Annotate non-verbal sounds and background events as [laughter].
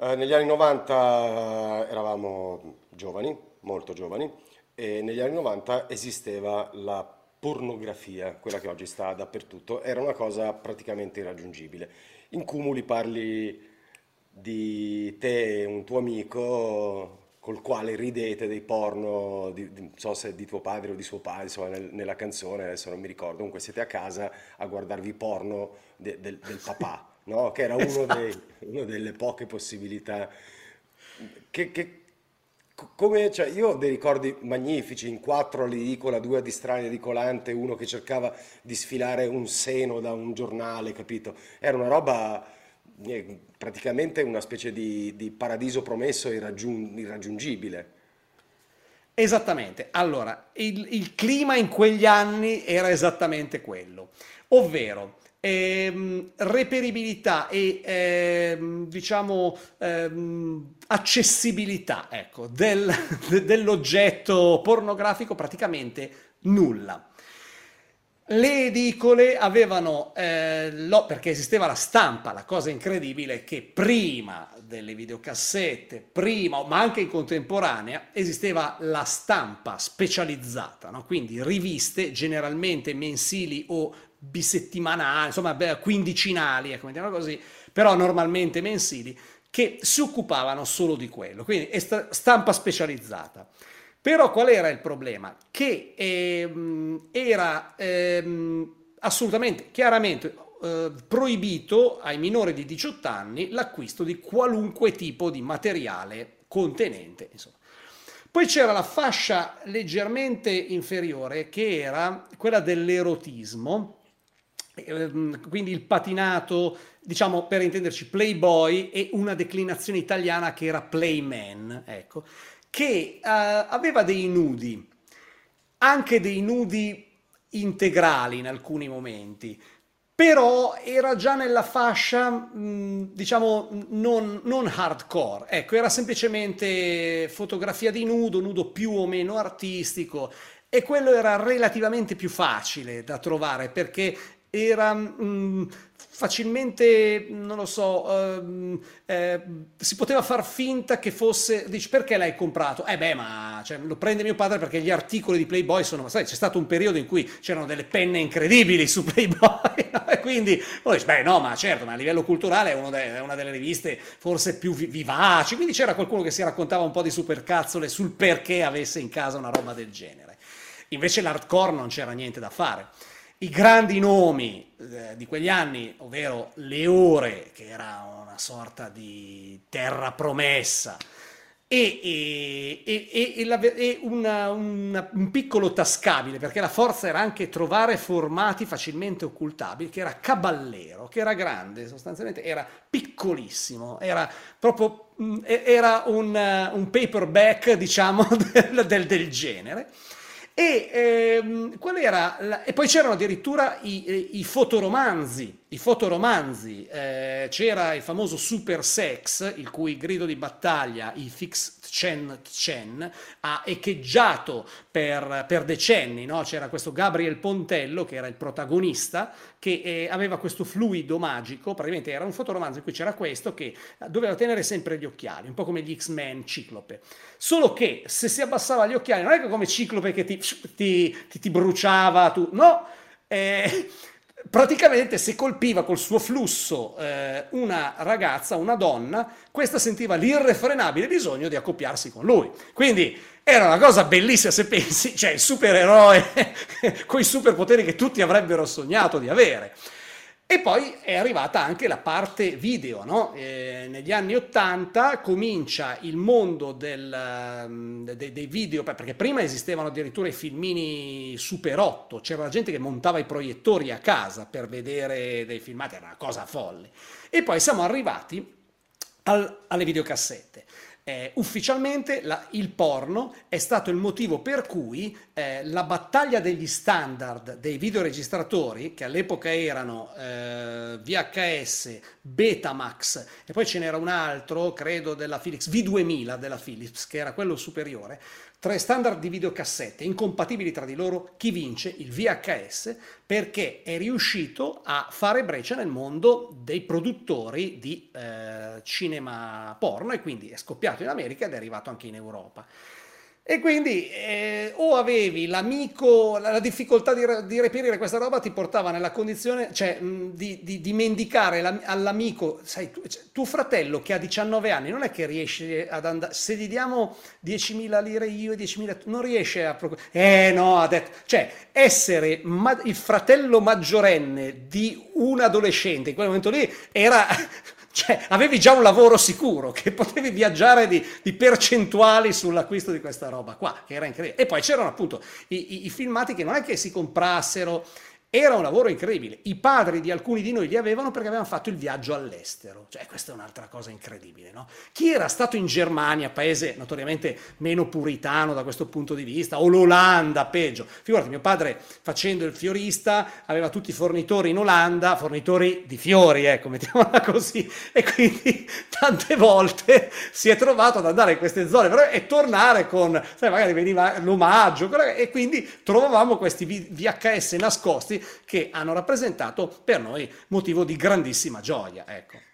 Eh, negli anni 90 eravamo giovani, molto giovani, e negli anni 90 esisteva la pornografia, quella che oggi sta dappertutto, era una cosa praticamente irraggiungibile. In Cumuli parli di te e un tuo amico col quale ridete dei porno, di, di- non so se di tuo padre o di suo padre, insomma nel- nella canzone, adesso non mi ricordo, comunque siete a casa a guardarvi porno de- del, del papà, no? Che era uno dei, Esatto. una delle poche possibilità. Che, che- co- come, cioè, io ho dei ricordi magnifici, in quattro all'edicola, due a distrarre edicolante, uno che cercava di sfilare un seno da un giornale, capito? Era una roba, eh, praticamente una specie di, di paradiso promesso e irraggiun- irraggiungibile. Esattamente. Allora, il, il clima in quegli anni era esattamente quello, ovvero ehm, reperibilità e ehm, diciamo ehm, accessibilità, ecco, del- [laughs] dell'oggetto pornografico praticamente nulla. Le edicole avevano, eh, lo- perché esisteva la stampa, la cosa incredibile è che prima delle videocassette, prima, ma anche in contemporanea, esisteva la stampa specializzata, no? Quindi riviste generalmente mensili o bisettimanali, insomma quindicinali, ecco, mettiamola così, però normalmente mensili, che si occupavano solo di quello, quindi è sta- stampa specializzata. Però qual era il problema? Che ehm, era ehm, assolutamente, chiaramente eh, proibito ai minori di 18 anni l'acquisto di qualunque tipo di materiale contenente, insomma. Poi c'era la fascia leggermente inferiore che era quella dell'erotismo, quindi il patinato, diciamo per intenderci Playboy e una declinazione italiana che era Playman, ecco, che eh, aveva dei nudi, anche dei nudi integrali in alcuni momenti, però era già nella fascia, mh, diciamo, non, non hardcore, ecco, era semplicemente fotografia di nudo, nudo più o meno artistico, e quello era relativamente più facile da trovare perché era mh, facilmente, non lo so, ehm, eh, si poteva far finta che fosse, dici perché l'hai comprato? Eh beh, ma cioè, lo prende mio padre perché gli articoli di Playboy sono, sai, c'è stato un periodo in cui c'erano delle penne incredibili su Playboy, [laughs] no? e quindi uno dice, beh no, ma certo, ma a livello culturale è, de- è una delle riviste forse più vi- vivaci, quindi c'era qualcuno che si raccontava un po' di supercazzole sul perché avesse in casa una roba del genere. Invece l'hardcore non c'era niente da fare. I grandi nomi eh, di quegli anni, ovvero Leore, che era una sorta di terra promessa, e, e- e- e- la una- una- un piccolo tascabile, perché la forza era anche trovare formati facilmente occultabili, che era Caballero, che era grande, sostanzialmente era piccolissimo, era proprio mm, era un, un paperback, diciamo, del, [laughs] del- del genere. E, ehm, la- e poi c'erano addirittura i, i fotoromanzi, i fotoromanzi, eh, c'era il famoso Super Sex, il cui grido di battaglia, i Fix Chen Chen, ha echeggiato per, per decenni, no? C'era questo Gabriel Pontello, che era il protagonista, che eh, aveva questo fluido magico, praticamente era un fotoromanzo in cui c'era questo che doveva tenere sempre gli occhiali, un po' come gli X-Men Ciclope. Solo che se si abbassava gli occhiali, non è che come Ciclope che ti, ti- ti- ti bruciava, tu, no, eh, praticamente se colpiva col suo flusso eh, una ragazza, una donna, questa sentiva l'irrefrenabile bisogno di accoppiarsi con lui. Quindi era una cosa bellissima se pensi, cioè il supereroe [laughs] con i superpoteri che tutti avrebbero sognato di avere. E poi è arrivata anche la parte video, no? Eh, negli anni 80 comincia il mondo del, ehm, de- dei video, perché prima esistevano addirittura i filmini Super 8, c'era gente che montava i proiettori a casa per vedere dei filmati, era una cosa folle. E poi siamo arrivati al- alle videocassette. Eh, ufficialmente la, il porno è stato il motivo per cui eh, la battaglia degli standard dei videoregistratori, che all'epoca erano eh, VHS, Betamax e poi ce n'era un altro, credo della Philips, V2000 della Philips, che era quello superiore, tre standard di videocassette incompatibili tra di loro, chi vince? Il VHS, perché è riuscito a fare breccia nel mondo dei produttori di eh, cinema porno e quindi è scoppiato in America ed è arrivato anche in Europa. E quindi eh, o avevi l'amico, la, difficoltà di, di, reperire questa roba ti portava nella condizione, cioè, mh, di, di, di, mendicare la, all'amico, sai, tu, cioè, tuo fratello che ha 19 anni, non è che riesce ad andare, se gli diamo 10.000 lire io e 10.000 tu, non riesce a... Eh no, ha detto, cioè, essere ma, il fratello maggiorenne di un adolescente in quel momento lì era cioè, avevi già un lavoro sicuro, che potevi viaggiare di, di percentuali sull'acquisto di questa roba qua, che era incredibile. E poi c'erano appunto i, i, i filmati che non è che si comprassero era un lavoro incredibile. I padri di alcuni di noi li avevano perché avevano fatto il viaggio all'estero. Cioè, questa è un'altra cosa incredibile, no? Chi era stato in Germania, paese notoriamente meno puritano da questo punto di vista, o l'Olanda, peggio. Figurati, mio padre facendo il fiorista aveva tutti i fornitori in Olanda, fornitori di fiori, ecco, [laughs] mettiamola così. E quindi tante volte si è trovato ad andare in queste zone e tornare con, sai, magari veniva l'omaggio, e quindi trovavamo questi VHS nascosti che hanno rappresentato per noi motivo di grandissima gioia. Ecco.